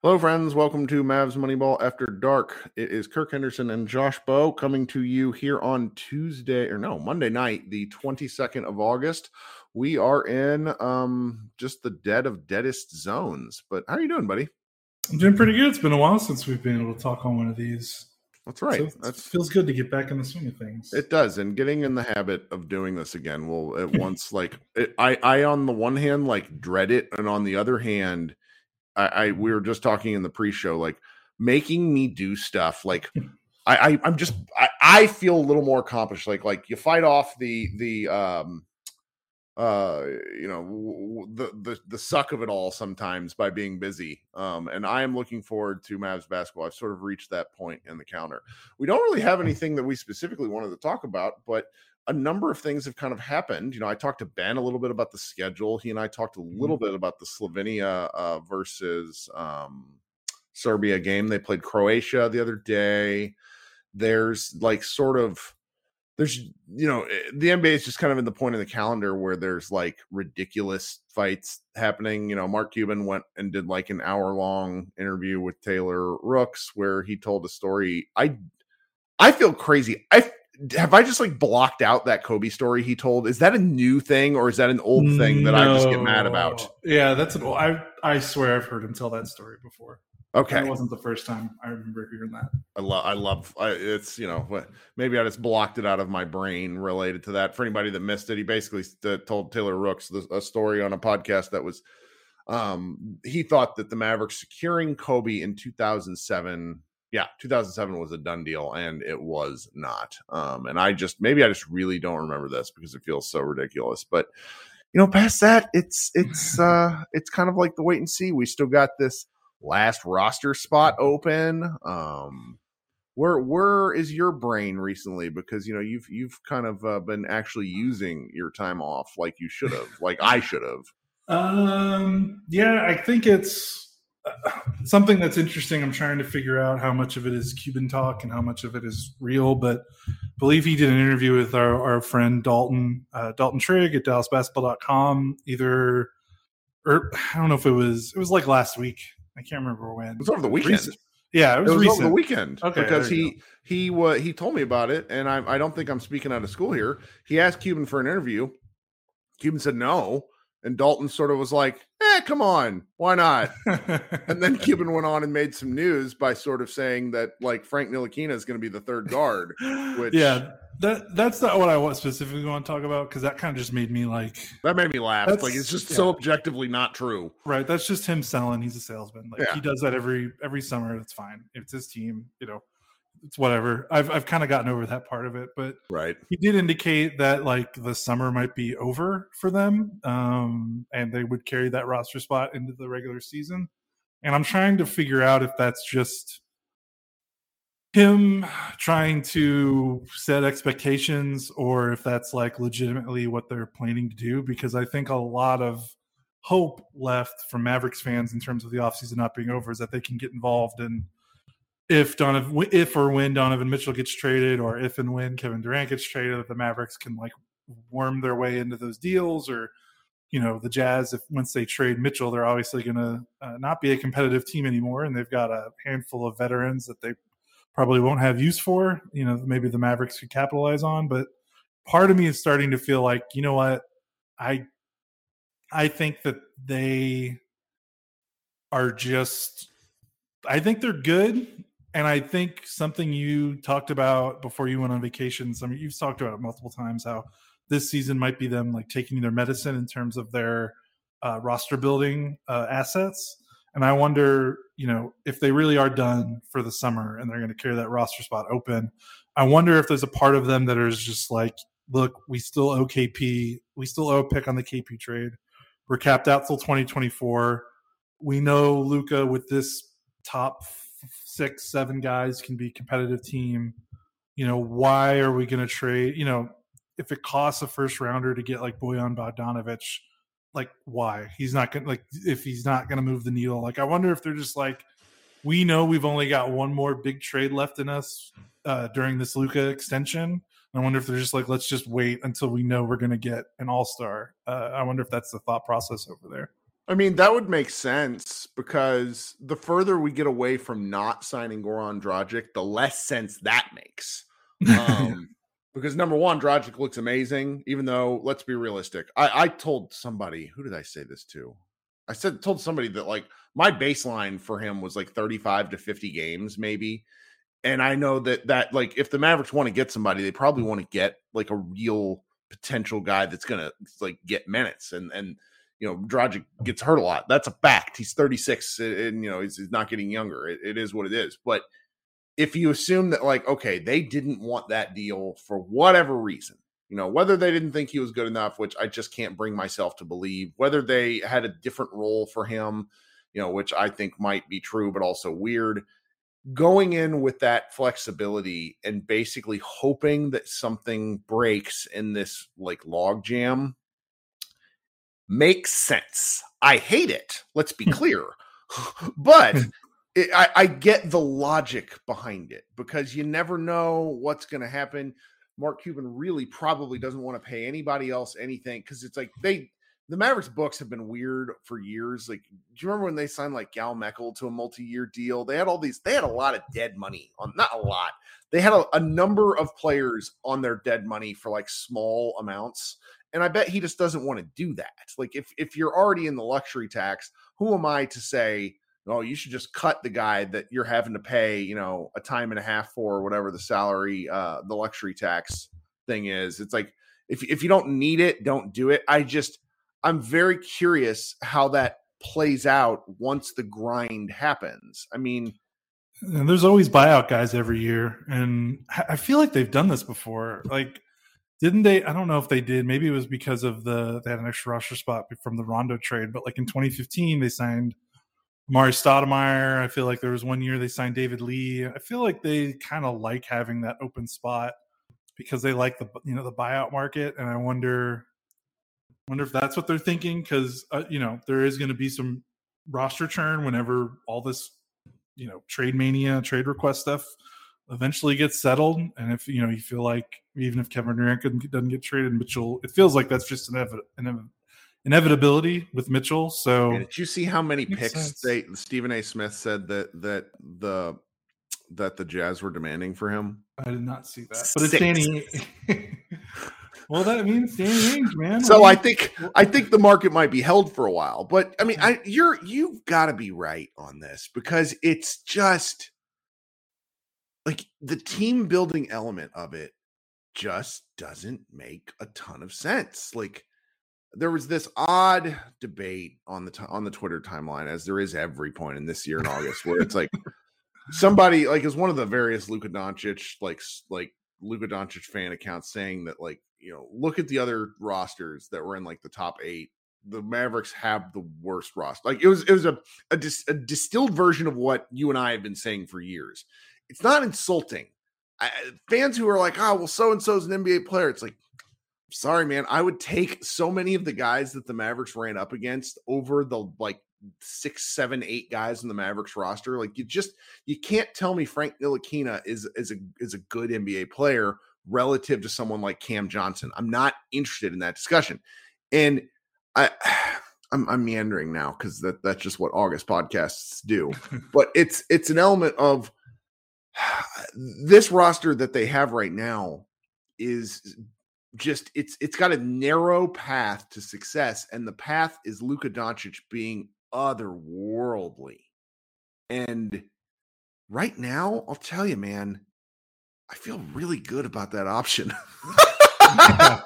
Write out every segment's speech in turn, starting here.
Hello, friends. Welcome to Mavs Moneyball After Dark. It is Kirk Henderson and Josh Bowe coming to you here on Tuesday, or no, Monday night, the 22nd of August. We are in um just the dead of deadest zones. But how are you doing, buddy? I'm doing pretty good. It's been a while since we've been able to talk on one of these. That's right. So That feels good to get back in the swing of things. It does, and getting in the habit of doing this again will at once like it, I I on the one hand like dread it, and on the other hand, I, I we were just talking in the pre-show like making me do stuff like I, I I'm just I, I feel a little more accomplished like like you fight off the the um uh you know the the the suck of it all sometimes by being busy um and i am looking forward to mavs basketball. I've sort of reached that point in the counter. We don't really have anything that we specifically wanted to talk about but a number of things have kind of happened. You know i talked to ben a little bit about the schedule. He and i talked a little bit about the slovenia uh versus um serbia game. They played croatia the other day. There's like sort of there's you know eh, the NBA is just kind of in the point in the calendar where there's like ridiculous fights happening. You know, Mark Cuban went and did like an hour long interview with Taylor Rooks where he told a story. I I feel crazy. I have I just like blocked out that Kobe story he told. Is that a new thing or is that an old thing that I just get mad about? Yeah, that's an. I I swear I've heard him tell that story before. Okay, It wasn't the first time I remember hearing that. I love, I love, I, it's, you know, what- maybe I just blocked it out of my brain related to that. For anybody that missed it, he basically st- told Taylor Rooks the, a story on a podcast that was, um, he thought that the Mavericks securing Kobe in 2007, yeah, 2007 was a done deal, and it was not. Um, and I just, maybe I just really don't remember this because it feels so ridiculous, but you know, past that, it's, it's, uh, it's kind of like the wait and see. We still got this last roster spot open. Um, where where is your brain recently? Because you know you've you've kind of uh, been actually using your time off like you should have, like I should have. Um. Yeah, I think it's uh, something that's interesting. I'm trying to figure out how much of it is Cuban talk and how much of it is real. But I believe he did an interview with our, our friend Dalton uh, Dalton Trigg at DallasBasketball.com. Either or I don't know if it was it was like last week. I can't remember when. It was over the weekend. Recent. Yeah, it It was, was, recent. over the weekend. Okay, because there you he he wa he told me about it, and I I don't think I'm speaking out of school here. He asked Cuban for an interview. Cuban said no, and Dalton sort of was like, "Eh, come on, why not?" And then Cuban went on and made some news by sort of saying that like Frank Ntilikina is going to be the third guard. which- yeah, that that's not what I want specifically want to talk about because that kind of just made me like, That made me laugh. Like it's just so objectively not true. right? That's just him selling. He's a salesman. Like Yeah. he does that every every summer. That's fine. It's his team. You know, it's whatever. I've I've kind of gotten over that part of it, but Right. he did indicate that like the summer might be over for them, um, and they would carry that roster spot into the regular season. And I'm trying to figure out if that's just him trying to set expectations or if that's like legitimately what they're planning to do because I think a lot of hope left from Mavericks fans in terms of the offseason not being over is that they can get involved in if Donovan if or when Donovan Mitchell gets traded or if and when Kevin Durant gets traded that the Mavericks can like worm their way into those deals or you know the Jazz if once they trade Mitchell they're obviously going to uh, not be a competitive team anymore and they've got a handful of veterans that they probably won't have use for you know maybe the Mavericks could capitalize on. But part of me is starting to feel like you know what? I I think that they are just I think they're good and I think something you talked about before you went on vacation some you've talked about it multiple times how this season might be them like taking their medicine in terms of their uh, roster building uh, assets and I wonder you know if they really are done for the summer and they're going to carry that roster spot open I wonder if there's a part of them that is just like look we still owe KP we still owe a pick on the KP trade we're capped out till 2024. We know Luka with this top six, seven guys can be competitive team. You know, why are we going to trade? You know, if it costs a first rounder to get like Bojan Bogdanovic, like why? He's not going to like if he's not going to move the needle. Like I wonder if they're just like we know we've only got one more big trade left in us uh, during this Luka extension. I wonder if they're just like, let's just wait until we know we're going to get an all star. Uh, I wonder if that's the thought process over there. I mean, that would make sense because the further we get away from not signing Goran Dragic, the less sense that makes. Um, because number one, Dragic looks amazing, even though let's be realistic. I, I told somebody, who did I say this to? I said told somebody that like my baseline for him was like 35 to 50 games, maybe. And I know that that like if the Mavericks want to get somebody, they probably want to get like a real potential guy that's gonna like get minutes and and you know, Dragic gets hurt a lot. That's a fact. He's 36 and, you know, he's, he's, not getting younger. It, it is what it is. But if you assume that, like, okay, they didn't want that deal for whatever reason, you know, whether they didn't think he was good enough, which I just can't bring myself to believe, whether they had a different role for him, you know, which I think might be true, but also weird. Going in with that flexibility and basically hoping that something breaks in this like log jam makes sense. I hate it. Let's be hmm. clear. but hmm. it, I, I, get the logic behind it because you never know what's going to happen. Mark Cuban really probably doesn't want to pay anybody else anything because it's like they the Mavericks books have been weird for years. Like, do you remember when they signed like Gal Mekel to a multi-year deal? They had all these, they had a lot of dead money on not a lot. They had a, a number of players on their dead money for like small amounts. And I bet he just doesn't want to do that. Like if if you're already in the luxury tax, who am I to say, oh, you should just cut the guy that you're having to pay, you know, a time and a half for whatever the salary, uh, the luxury tax thing is. It's like if if you don't need it, don't do it. I just I'm very curious how that plays out once the grind happens. I mean, and there's always buyout guys every year, and I feel like they've done this before. Like didn't they? I don't know if they did. Maybe it was because of the they had an extra roster spot from the Rondo trade. But like in 2015, they signed Amar'e Stoudemire. I feel like there was one year they signed David Lee. I feel like they kind of like having that open spot because they like the you know the buyout market. And I wonder wonder if that's what they're thinking because uh, you know there is going to be some roster churn whenever all this you know trade mania trade request stuff eventually gets settled. And if you know you feel like even if Kevin Durant doesn't get traded, Mitchell, it feels like that's just an, ev- an inevitability with Mitchell. So did you see how many picks sense. they Stephen A. Smith said that that the that the Jazz were demanding for him? I did not see that, but it's Danny. well, that means Danny Ainge, man. So I think I think the market might be held for a while, but I mean, I you're you've got to be right on this because it's just like the team building element of it just doesn't make a ton of sense. Like there was this odd debate on the t- on the Twitter timeline, as there is every point in this year in August, where it's like somebody like is one of the various Luka Doncic like like Luka Doncic fan accounts saying that like you know look at the other rosters that were in like the top eight. The Mavericks have the worst roster. Like it was it was a a, dis- a distilled version of what you and I have been saying for years it's not insulting. I, fans who are like, oh, well, so and so's an NBA player. It's like, sorry, man. I would take so many of the guys that the Mavericks ran up against over the like six, seven, eight guys in the Mavericks roster. Like you just you can't tell me Frank Ntilikina is is a is a good NBA player relative to someone like Cam Johnson. I'm not interested in that discussion. And I I'm, I'm meandering now because that that's just what August podcasts do. but it's it's an element of this roster that they have right now is just it's it's got a narrow path to success, and the path is Luka Doncic being otherworldly. And right now, I'll tell you, man, I feel really good about that option.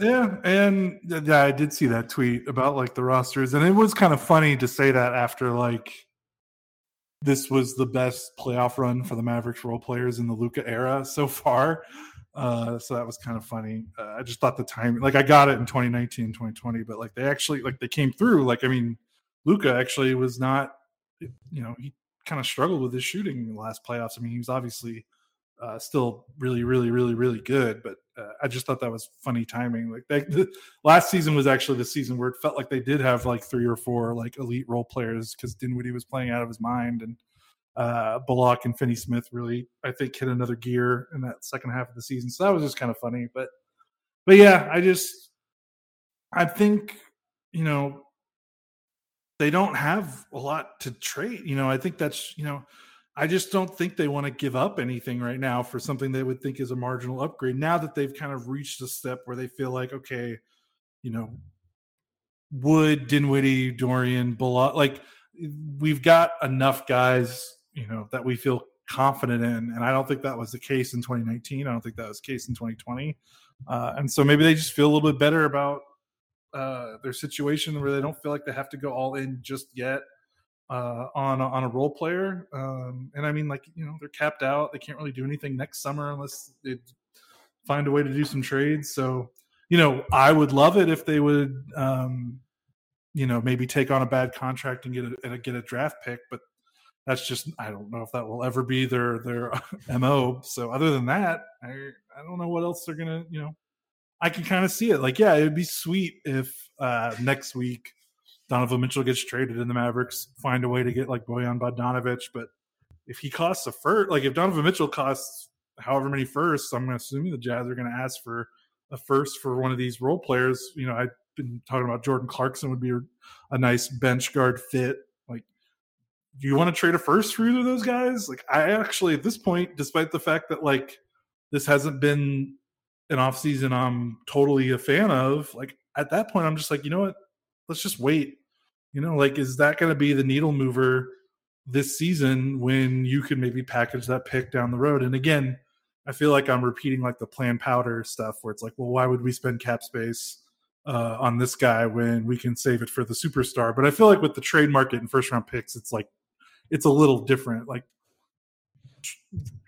yeah, and yeah, I did see that tweet about like the rosters, and it was kind of funny to say that after like this was the best playoff run for the Mavericks role players in the Luka era so far. Uh, so that was kind of funny. Uh, I just thought the time, like I got it in 2019, 2020, but like they actually, like they came through. Like, I mean, Luka actually was not, you know, he kind of struggled with his shooting in the last playoffs. I mean, he was obviously uh, still really, really, really, really good. But uh, I just thought that was funny timing. Like they, the, last season was actually the season where it felt like they did have like three or four like elite role players because Dinwiddie was playing out of his mind and uh, Bullock and Finney Smith really I think hit another gear in that second half of the season. So that was just kind of funny. But but yeah, I just I think you know, they don't have a lot to trade. You know, I think that's, you know, I just don't think they want to give up anything right now for something they would think is a marginal upgrade. Now that they've kind of reached a step where they feel like, okay, you know, Wood, Dinwiddie, Dorian, Bullock, like we've got enough guys, you know, that we feel confident in. And I don't think that was the case in 2019. I don't think that was the case in 2020. Uh, and so maybe they just feel a little bit better about uh, their situation where they don't feel like they have to go all in just yet uh, on on a role player. Um, and I mean, like you know, they're capped out. They can't really do anything next summer unless they find a way to do some trades. So you know, I would love it if they would, um, you know, maybe take on a bad contract and get a, and get a draft pick. But that's just I don't know if that will ever be their their mo. So other than that, I I don't know what else they're gonna you know. I can kind of see it. Like, yeah, it'd be sweet if uh, next week Donovan Mitchell gets traded and the Mavericks find a way to get like Bojan Bogdanovic. But if he costs a first, like if Donovan Mitchell costs however many firsts, I'm assuming the Jazz are going to ask for a first for one of these role players. You know, I've been talking about Jordan Clarkson would be a nice bench guard fit. Like, do you want to trade a first for either of those guys? Like, I actually at this point, despite the fact that like this hasn't been an offseason I'm totally a fan of, like at that point, I'm just like, you know what? Let's just wait. You know, like, is that going to be the needle mover this season when you can maybe package that pick down the road? And again, I feel like I'm repeating like the plan powder stuff where it's like, well, why would we spend cap space uh, on this guy when we can save it for the superstar? But I feel like with the trade market and first round picks, it's like it's a little different. Like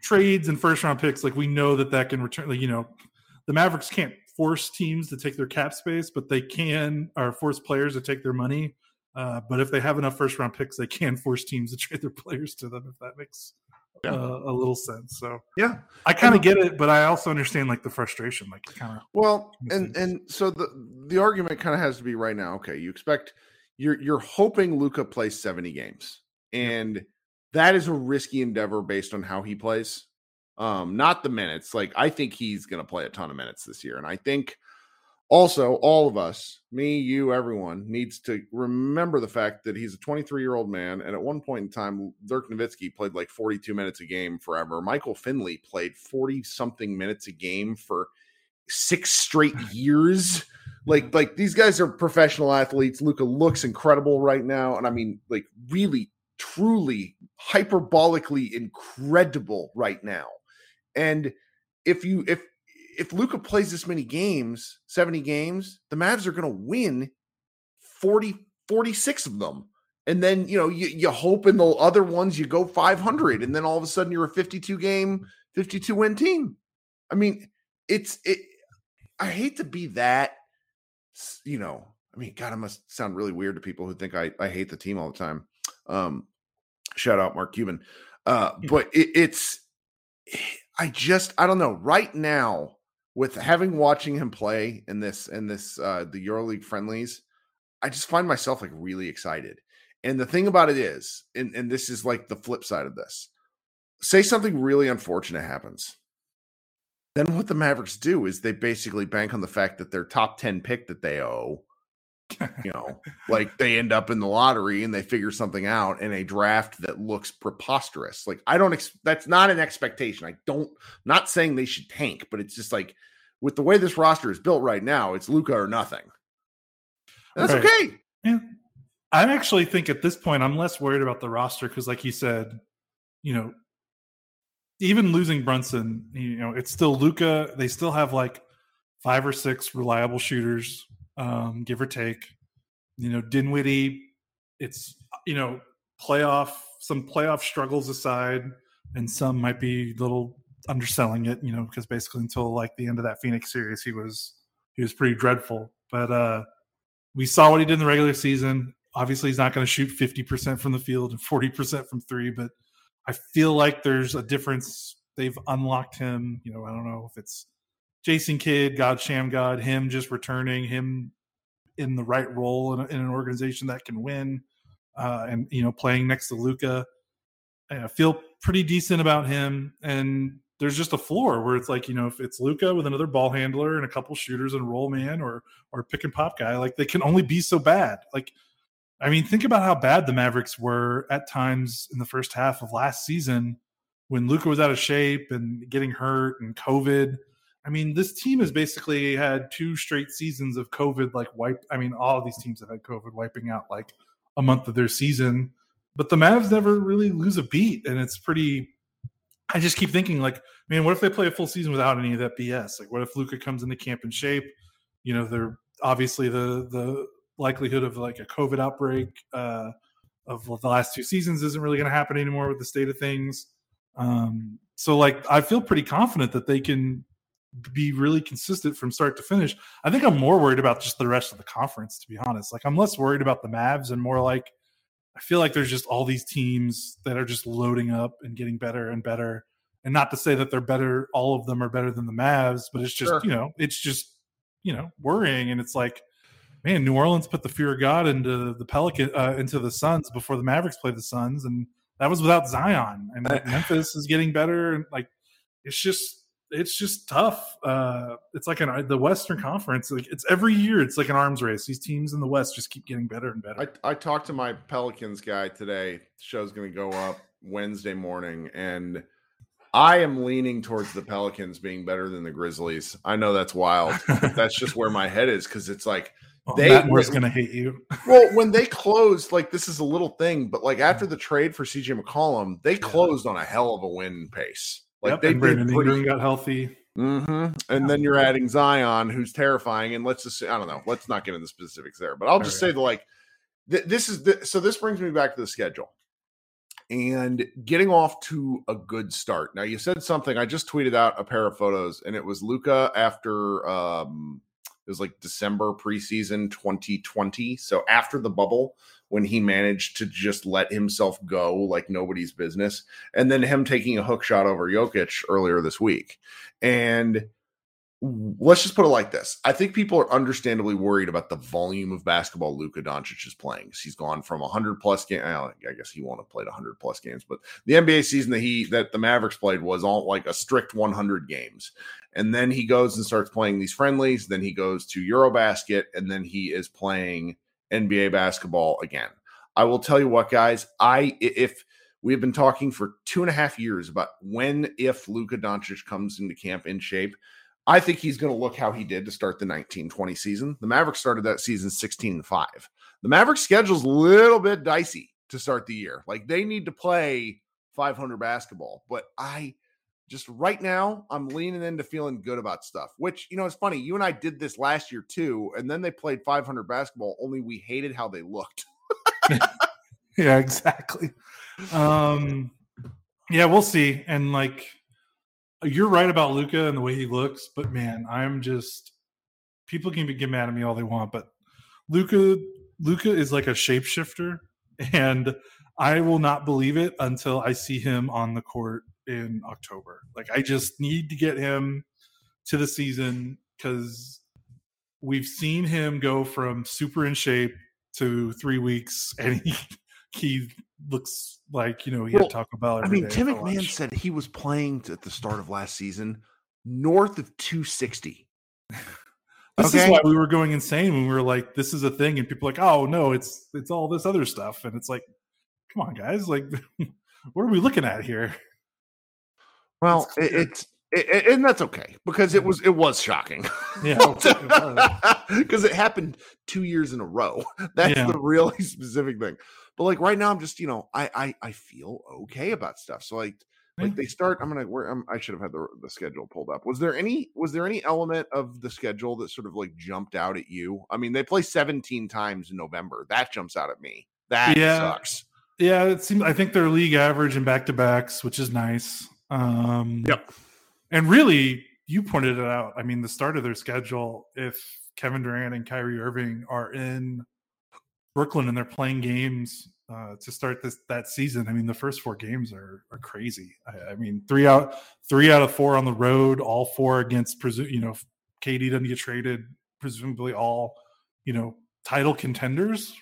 trades and first round picks, like we know that that can return. Like you know, the Mavericks can't force teams to take their cap space, but they can or force players to take their money. Uh, but if they have enough first round picks, they can force teams to trade their players to them. If that makes yeah. uh, a little sense. So yeah, I kind of get it, but I also understand like the frustration. Like kind of well, and and so the the argument kind of has to be right now. Okay, you expect you're you're hoping Luka plays seventy games, and that is a risky endeavor based on how he plays. Um, not the minutes. Like I think he's going to play a ton of minutes this year, and I think also all of us me you everyone needs to remember the fact that he's a 23 year old man and at one point in time dirk nowitzki played like 42 minutes a game forever. Michael finley played 40 something minutes a game for six straight years. Like like these guys are professional athletes. Luka looks incredible right now and i mean like really truly hyperbolically incredible right now and if you if if Luka plays this many games, 70 games, the Mavs are going to win 40, 46 of them. And then, you know, you, you hope in the other ones you go 500 and then all of a sudden you're a 52 game, 52 win team. I mean, it's, it, I hate to be that, you know, I mean, God, I must sound really weird to people who think I, I hate the team all the time. Um, shout out Mark Cuban. Uh, but it, it's, I just, I don't know. Right now, with having watching him play in this in this uh the EuroLeague friendlies, I just find myself like really excited. And the thing about it is, and, and this is like the flip side of this. Say something really unfortunate happens. Then what the Mavericks do is they basically bank on the fact that their top 10 pick that they owe, you know, like they end up in the lottery and they figure something out in a draft that looks preposterous. Like I don't ex- that's not an expectation. I don't not saying they should tank, but it's just like with the way this roster is built right now, it's Luka or nothing. That's right. okay. Yeah. I actually think at this point I'm less worried about the roster because, like you said, you know, even losing Brunson, you know, it's still Luka. They still have like five or six reliable shooters, um, give or take. You know, Dinwiddie, it's you know, playoff some playoff struggles aside, and some might be a little underselling it, you know, because basically until like the end of that Phoenix series, he was he was pretty dreadful. But uh we saw what he did in the regular season. Obviously, he's not going to shoot 50% from the field and 40% from three, but I feel like there's a difference. They've unlocked him. You know, I don't know if it's Jason Kidd, God Shammgod, him just returning, him in the right role in, in an organization that can win, uh, and you know, playing next to Luka. I feel pretty decent about him. And there's just a floor where it's like you know if it's Luka with another ball handler and a couple shooters and roll man or or pick and pop guy, like they can only be so bad. Like, I mean, think about how bad the Mavericks were at times in the first half of last season when Luka was out of shape and getting hurt and COVID. I mean, this team has basically had two straight seasons of COVID, like wipe. I mean, all of these teams have had COVID wiping out like a month of their season, but the Mavs never really lose a beat, and it's pretty I just keep thinking, like, man, what if they play a full season without any of that BS? Like, what if Luka comes into camp in shape? You know, they're obviously the the likelihood of like a COVID outbreak uh, of the last two seasons isn't really going to happen anymore with the state of things. Um, so, like, I feel pretty confident that they can be really consistent from start to finish. I think I'm more worried about just the rest of the conference, to be honest. Like, I'm less worried about the Mavs and more like I feel like there's just all these teams that are just loading up and getting better and better. And not to say that they're better, all of them are better than the Mavs, but it's just, sure. you know, it's just, you know, worrying. And it's like, man, New Orleans put the fear of God into the Pelican, uh, into the Suns before the Mavericks played the Suns. And that was without Zion. And Memphis is getting better. And like, it's just, it's just tough. Uh, it's like an the Western Conference. Like it's every year, it's like an arms race. These teams in the West just keep getting better and better. I, I talked to my Pelicans guy today. The show's going to go up Wednesday morning, and I am leaning towards the Pelicans being better than the Grizzlies. I know that's wild. that's just where my head is because it's like. Well, they were going to hate you. well, when they closed, like this is a little thing, but like after the trade for CJ McCollum, they closed on a hell of a win pace. Like yep, they and Brandon pretty, Ingram got healthy. Mm-hmm. And then you're adding Zion, who's terrifying. And let's just say, I don't know. Let's not get into specifics there, but I'll just say the like. Th- this is the, so. This brings me back to the schedule and getting off to a good start. Now you said something. I just tweeted out a pair of photos, and it was Luka after um, it was like December preseason 2020. So after the bubble, when he managed to just let himself go like nobody's business. And then him taking a hook shot over Jokic earlier this week. And let's just put it like this. I think people are understandably worried about the volume of basketball Luka Doncic is playing. He's gone from 100 plus games. I guess he won't have played 100 plus games, but the NBA season that he that the Mavericks played was all like a strict 100 games. And then he goes and starts playing these friendlies. Then he goes to Eurobasket, and then he is playing NBA basketball again. I will tell you what, guys. I if we have been talking for two and a half years about when if Luka Doncic comes into camp in shape. I think he's going to look how he did to start the 1920 season. The Mavericks started that season 16 and 5. The Mavericks schedule's a little bit dicey to start the year. Like they need to play 500 basketball, but I just right now I'm leaning into feeling good about stuff. Which, you know, it's funny. You and I did this last year too, and then they played 500 basketball, only we hated how they looked. yeah, exactly. Um yeah, we'll see. And like you're right about Luka and the way he looks, but man, I'm just people can get mad at me all they want, but Luka Luka is like a shapeshifter, and I will not believe it until I see him on the court in October. Like I just need to get him to the season because we've seen him go from super in shape to three weeks, and he he looks like you know he well, had Taco Bell. I mean, Tim McMahon said he was playing at the start of last season north of 260. This okay. is why we were going insane when we were like, "This is a thing," and people like, "Oh no, it's it's all this other stuff," and it's like, "Come on, guys! Like, what are we looking at here?" Well, it's, it's it, and that's okay because it was it was shocking. Yeah, because it happened two years in a row. That's yeah. the really specific thing. But like right now, I'm just you know I I, I feel okay about stuff. So like like they start. I'm gonna. Where I'm, I should have had the the schedule pulled up. Was there any was there any element of the schedule that sort of like jumped out at you? I mean, they play 17 times in November. That jumps out at me. That yeah. sucks. Yeah, it seems. I think they're league average in back to backs, which is nice. Um, yep. And really, you pointed it out. I mean, the start of their schedule, if Kevin Durant and Kyrie Irving are in Brooklyn and they're playing games uh, to start this that season. I mean, the first four games are are crazy. I, I, mean, three out three out of four on the road, all four against presume you know, KD doesn't get traded, presumably all you know title contenders,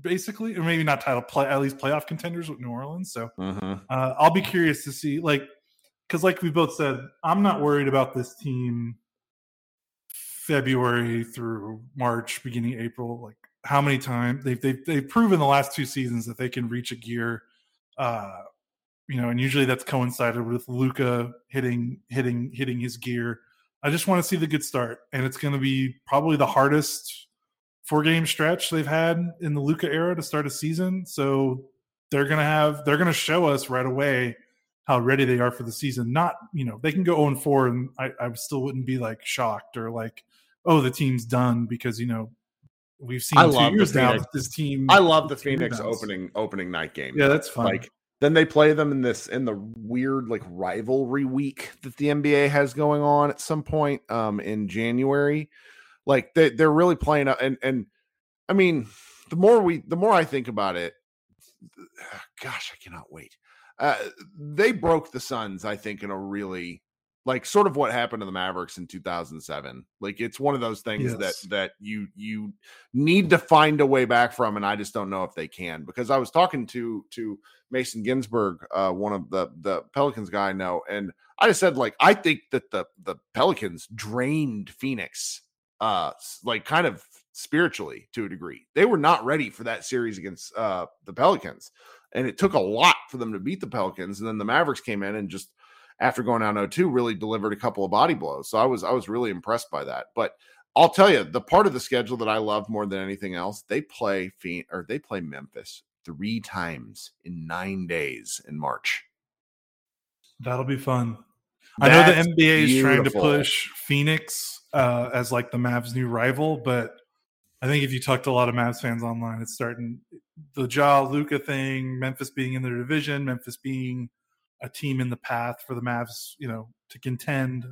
basically, or maybe not title play at least playoff contenders with New Orleans. So mm-hmm. uh, I'll be curious to see like because like we both said, I'm not worried about this team February through March, beginning April. Like how many times they've they've they've proven the last two seasons that they can reach a gear. Uh, you know, and usually that's coincided with Luka hitting hitting hitting his gear. I just want to see the good start, and it's going to be probably the hardest four game stretch they've had in the Luka era to start a season. So they're gonna have they're gonna show us right away how ready they are for the season. Not you know they can go 0 4 and I, I still wouldn't be like shocked or like oh the team's done because you know we've seen I two love years now this team. I love the Phoenix does. opening opening night game. Yeah, that's fun. Like then they play them in this in the weird like rivalry week that the NBA has going on at some point um in January. Like they they're really playing up and and I mean the more we the more I think about it, gosh, I cannot wait. Uh, they broke the Suns, I think, in a really like sort of what happened to the Mavericks in 2007. Like it's one of those things Yes. that that you you need to find a way back from, and I just don't know if they can because I was talking to to Mason Ginsberg, uh, one of the the Pelicans guy I know, and I just said like I think that the the Pelicans drained Phoenix, uh, like kind of spiritually to a degree. They were not ready for that series against uh the Pelicans, and it took a lot for them to beat the Pelicans, and then the Mavericks came in and just after going down 0-2 really delivered a couple of body blows. So I was I was really impressed by that, but. I'll tell you the part of the schedule that I love more than anything else. They play Phoenix or they play Memphis three times in nine days in March. That'll be fun. I know the NBA is trying to push Phoenix uh, as like the Mavs' new rival, but I think if you talk to a lot of Mavs fans online, it's starting the Ja Luka thing, Memphis being in their division, Memphis being a team in the path for the Mavs, you know, to contend.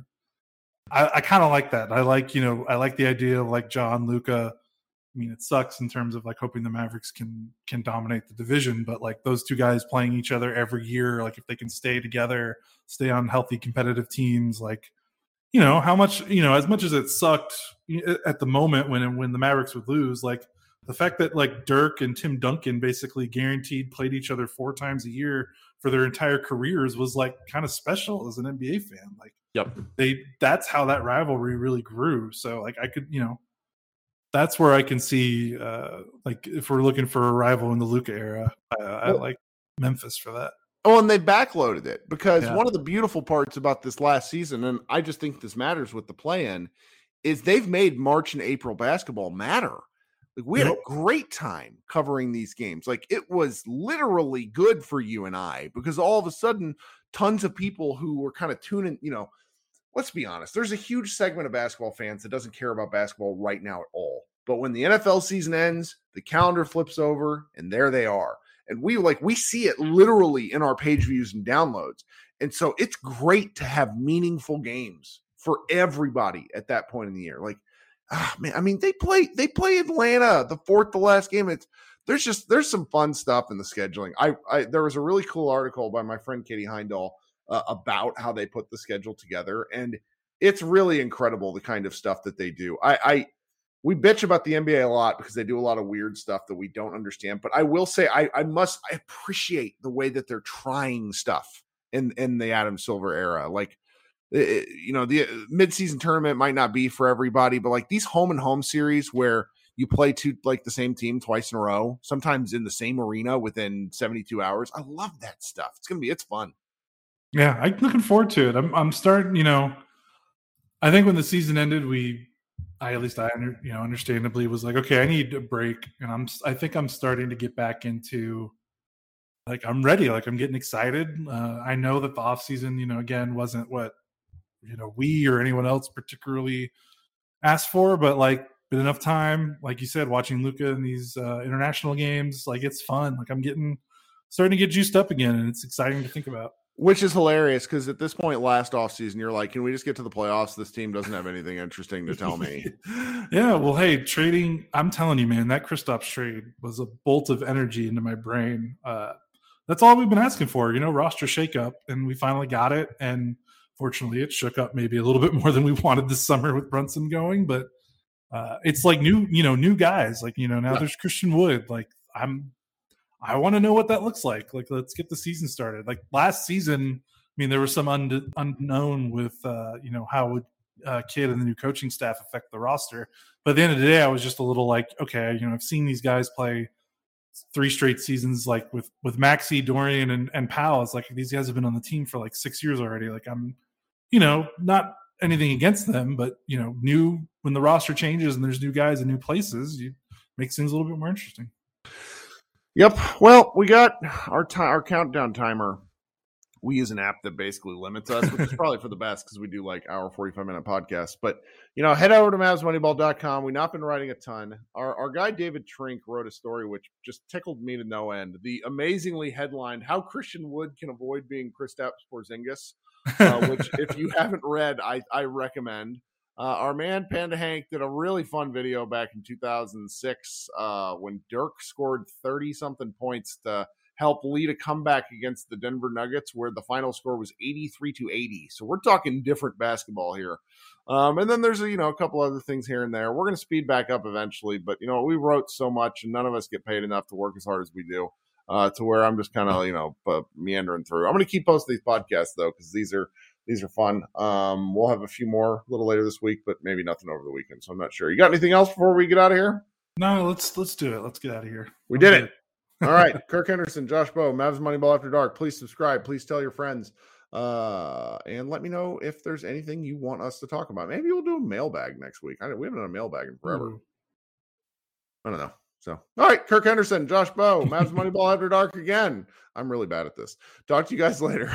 I, I kind of like that. I like, you know, I like the idea of like John Luka. I mean, it sucks in terms of like hoping the Mavericks can can dominate the division, but like those two guys playing each other every year, like if they can stay together, stay on healthy competitive teams, like you know how much you know as much as it sucked at the moment when when the Mavericks would lose, like the fact that like Dirk and Tim Duncan basically guaranteed played each other four times a year for their entire careers was like kind of special as an NBA fan. Like Yep. they that's how that rivalry really grew. So like I could, you know, that's where I can see uh like if we're looking for a rival in the Luka era, uh, I like Memphis for that. Oh, and they backloaded it because Yeah. one of the beautiful parts about this last season, and I just think this matters with the plan, is they've made March and April basketball matter. Like we had a great time covering these games. Like it was literally good for you and I because all of a sudden, tons of people who were kind of tuning, you know, let's be honest, there's a huge segment of basketball fans that doesn't care about basketball right now at all. But when the NFL season ends, the calendar flips over and there they are. And we like we see it literally in our page views and downloads. And so it's great to have meaningful games for everybody at that point in the year. Like, ah, man, I mean, they play they play Atlanta the fourth to last game. It's there's just there's some fun stuff in the scheduling. I, I there was a really cool article by my friend Katie Heindl uh, about how they put the schedule together, and it's really incredible the kind of stuff that they do. I, I we bitch about the NBA a lot because they do a lot of weird stuff that we don't understand. But I will say I, I must I appreciate the way that they're trying stuff in in the Adam Silver era. Like eh, eh, you know, the uh, midseason tournament might not be for everybody, but like these home and home series where you play two like the same team twice in a row, sometimes in the same arena within 72 hours. I love that stuff. It's gonna be it's fun. Yeah, I'm looking forward to it. I'm I'm starting, you know, I think when the season ended, we I at least I you know understandably was like, okay, I need a break, and I'm I think I'm starting to get back into like I'm ready, like I'm getting excited. Uh, I know that the off season, you know, again wasn't what you know we or anyone else particularly asked for, but like been enough time, like you said, watching Luka in these uh, international games, like it's fun. Like I'm getting starting to get juiced up again, and it's exciting to think about. Which is hilarious because at this point last offseason, you're like, can we just get to the playoffs? This team doesn't have anything interesting to tell me. yeah, well, hey, trading. I'm telling you, man, that Kristaps trade was a bolt of energy into my brain. Uh, that's all we've been asking for, you know, roster shakeup, and we finally got it. And fortunately, it shook up maybe a little bit more than we wanted this summer with Brunson going, but uh, it's like new, you know, new guys. Like you know, now Yeah. there's Christian Wood. Like I'm, I want to know what that looks like. Like let's get the season started. Like last season, I mean, there was some un- unknown with uh, you know how would uh, Kidd and the new coaching staff affect the roster. But at the end of the day, I was just a little like, okay, you know, I've seen these guys play three straight seasons, like with with Maxi, Dorian, and and Powell. It's like these guys have been on the team for like six years already. Like I'm, you know, not anything against them, but you know, new when the roster changes and there's new guys in new places, you makes things a little bit more interesting. Yep. Well, we got our time, our countdown timer we use an app that basically limits us, which is probably for the best because we do like hour 45 minute podcasts. But, you know, head over to MavsMoneyball.com. We've not been writing a ton. Our, our guy, David Trink, wrote a story which just tickled me to no end. The amazingly headlined How Christian Wood Can Avoid Being Kristaps Porzingis, uh, which, if you haven't read, I, I recommend. Uh, our man Panda Hank did a really fun video back in 2006 uh, when Dirk scored 30 something points to help lead a comeback against the Denver Nuggets, where the final score was 83 to 80. So we're talking different basketball here. Um, and then there's a, you know a couple other things here and there. We're going to speed back up eventually, but you know we wrote so much, and none of us get paid enough to work as hard as we do. Uh, to where I'm just kind of you know meandering through. I'm going to keep posting these podcasts though because these are these are fun. Um, we'll have a few more a little later this week, but maybe nothing over the weekend. So I'm not sure. You got anything else before we get out of here? No, let's let's do it. Let's get out of here. We I'm did good. it. All right, Kirk Henderson, Josh Bowe, Mavs Moneyball After Dark. Please subscribe. Please tell your friends, uh, and let me know if there's anything you want us to talk about. Maybe we'll do a mailbag next week. I, we haven't done a mailbag in forever. Mm. I don't know. So, all right, Kirk Henderson, Josh Bowe, Mavs Moneyball After Dark again. I'm really bad at this. Talk to you guys later.